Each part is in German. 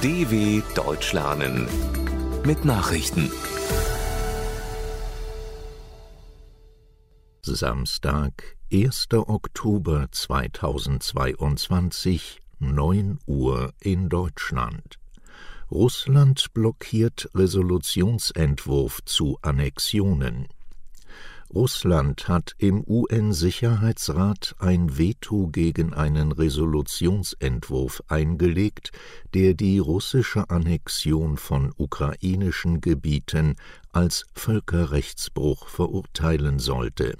DW Deutsch lernen mit Nachrichten. Samstag, 1. Oktober 2022, 9 Uhr in Deutschland. Russland blockiert Resolutionsentwurf zu Annexionen. Russland hat im UN-Sicherheitsrat ein Veto gegen einen Resolutionsentwurf eingelegt, der die russische Annexion von ukrainischen Gebieten als Völkerrechtsbruch verurteilen sollte.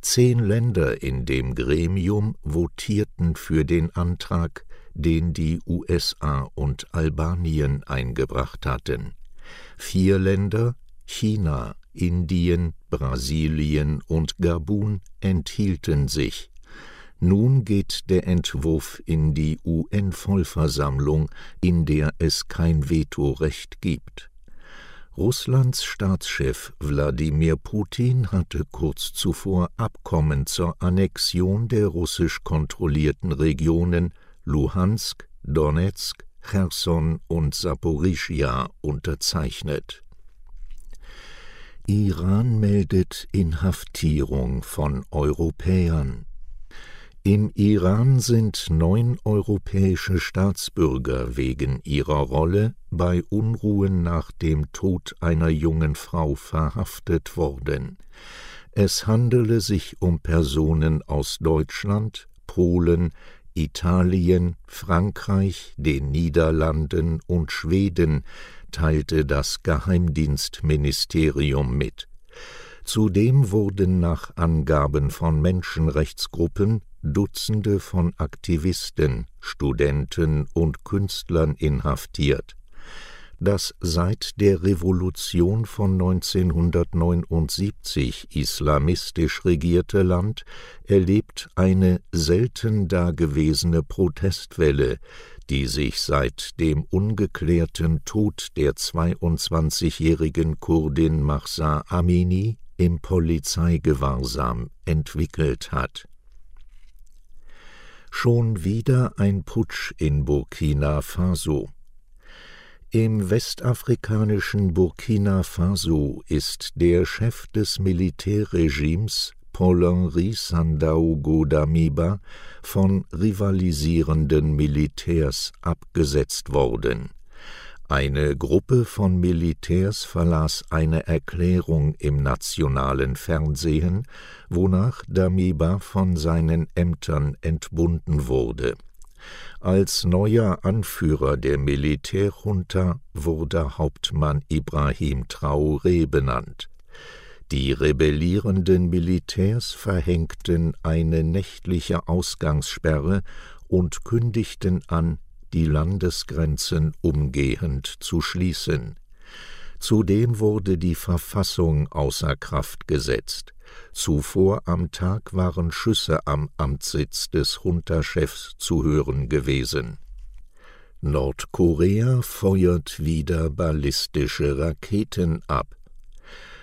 Zehn Länder in dem Gremium votierten für den Antrag, den die USA und Albanien eingebracht hatten. Vier Länder China, Indien, Brasilien und Gabun enthielten sich. Nun geht der Entwurf in die UN-Vollversammlung, in der es kein Vetorecht gibt. Russlands Staatschef Wladimir Putin hatte kurz zuvor Abkommen zur Annexion der russisch kontrollierten Regionen Luhansk, Donetsk, Cherson und Saporischia unterzeichnet. Iran meldet Inhaftierung von Europäern. Im Iran sind neun europäische Staatsbürger wegen ihrer Rolle bei Unruhen nach dem Tod einer jungen Frau verhaftet worden. Es handele sich um Personen aus Deutschland, Polen, Italien, Frankreich, den Niederlanden und Schweden, teilte das Geheimdienstministerium mit. Zudem wurden nach Angaben von Menschenrechtsgruppen Dutzende von Aktivisten, Studenten und Künstlern inhaftiert. Das seit der Revolution von 1979 islamistisch regierte Land erlebt eine selten dagewesene Protestwelle, die sich seit dem ungeklärten Tod der 22-jährigen Kurdin Mahsa Amini im Polizeigewahrsam entwickelt hat. Schon wieder ein Putsch in Burkina Faso. Im westafrikanischen Burkina Faso ist der Chef des Militärregimes Paul-Henri Sandaogo Damiba von rivalisierenden Militärs abgesetzt worden. Eine Gruppe von Militärs verlas eine Erklärung im nationalen Fernsehen, wonach Damiba von seinen Ämtern entbunden wurde. Als neuer Anführer der Militärjunta wurde Hauptmann Ibrahim Traoré benannt. Die rebellierenden Militärs verhängten eine nächtliche Ausgangssperre und kündigten an, die Landesgrenzen umgehend zu schließen. Zudem wurde die Verfassung außer Kraft gesetzt. Zuvor am Tag waren Schüsse am Amtssitz des Junta-Chefs zu hören gewesen. Nordkorea feuert wieder ballistische Raketen ab.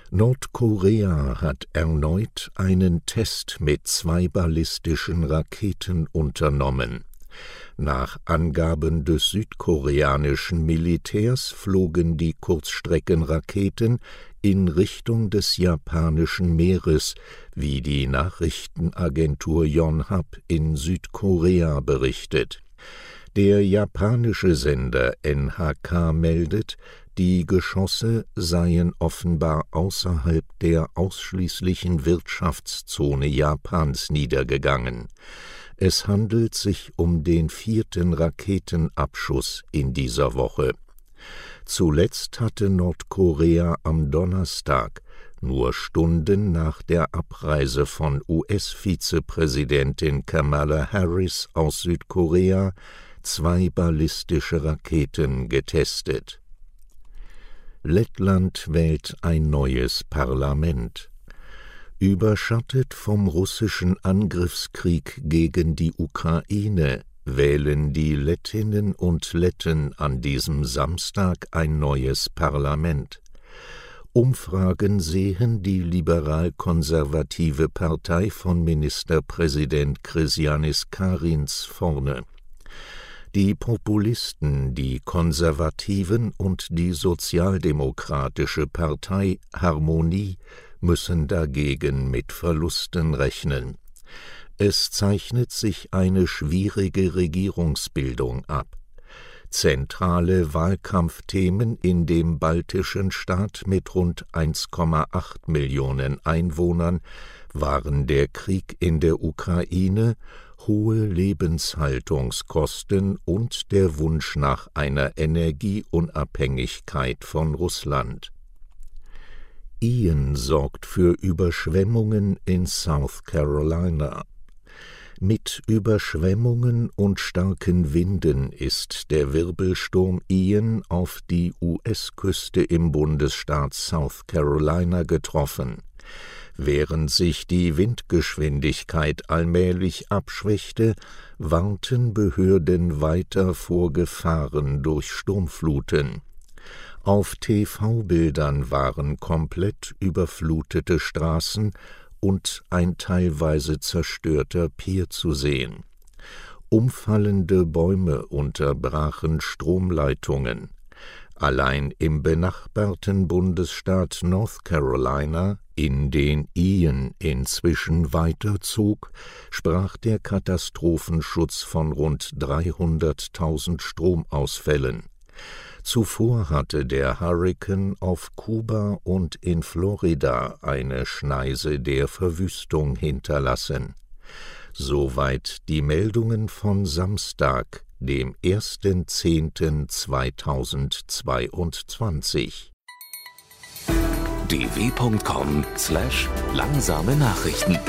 Nordkorea hat erneut einen Test mit zwei ballistischen Raketen unternommen. Nach Angaben des südkoreanischen Militärs flogen die Kurzstreckenraketen in Richtung des japanischen Meeres, wie die Nachrichtenagentur Yonhap in Südkorea berichtet. Der japanische Sender NHK meldet, die Geschosse seien offenbar außerhalb der ausschließlichen Wirtschaftszone Japans niedergegangen. Es handelt sich um den vierten Raketenabschuss in dieser Woche. Zuletzt hatte Nordkorea am Donnerstag, nur Stunden nach der Abreise von US-Vizepräsidentin Kamala Harris aus Südkorea, zwei ballistische Raketen getestet. Lettland wählt ein neues Parlament. Überschattet vom russischen Angriffskrieg gegen die Ukraine wählen die Lettinnen und Letten an diesem Samstag ein neues Parlament. Umfragen sehen die liberal-konservative Partei von Ministerpräsident Christianis Karins vorne. Die Populisten, die Konservativen und die Sozialdemokratische Partei Harmonie müssen dagegen mit Verlusten rechnen. Es zeichnet sich eine schwierige Regierungsbildung ab. Zentrale Wahlkampfthemen in dem baltischen Staat mit rund 1,8 Millionen Einwohnern waren der Krieg in der Ukraine, hohe Lebenshaltungskosten und der Wunsch nach einer Energieunabhängigkeit von Russland. Ian sorgt für Überschwemmungen in South Carolina. Mit Überschwemmungen und starken Winden ist der Wirbelsturm Ian auf die US-Küste im Bundesstaat South Carolina getroffen. Während sich die Windgeschwindigkeit allmählich abschwächte, warnten Behörden weiter vor Gefahren durch Sturmfluten. Auf TV-Bildern waren komplett überflutete Straßen und ein teilweise zerstörter Pier zu sehen. Umfallende Bäume unterbrachen Stromleitungen. Allein im benachbarten Bundesstaat North Carolina, in den Ian inzwischen weiterzog, sprach der Katastrophenschutz von rund 300.000 Stromausfällen. Zuvor hatte der Hurrikan auf Kuba und in Florida eine Schneise der Verwüstung hinterlassen. Soweit die Meldungen von Samstag, dem 1.10.2022. dw.com/langsame Nachrichten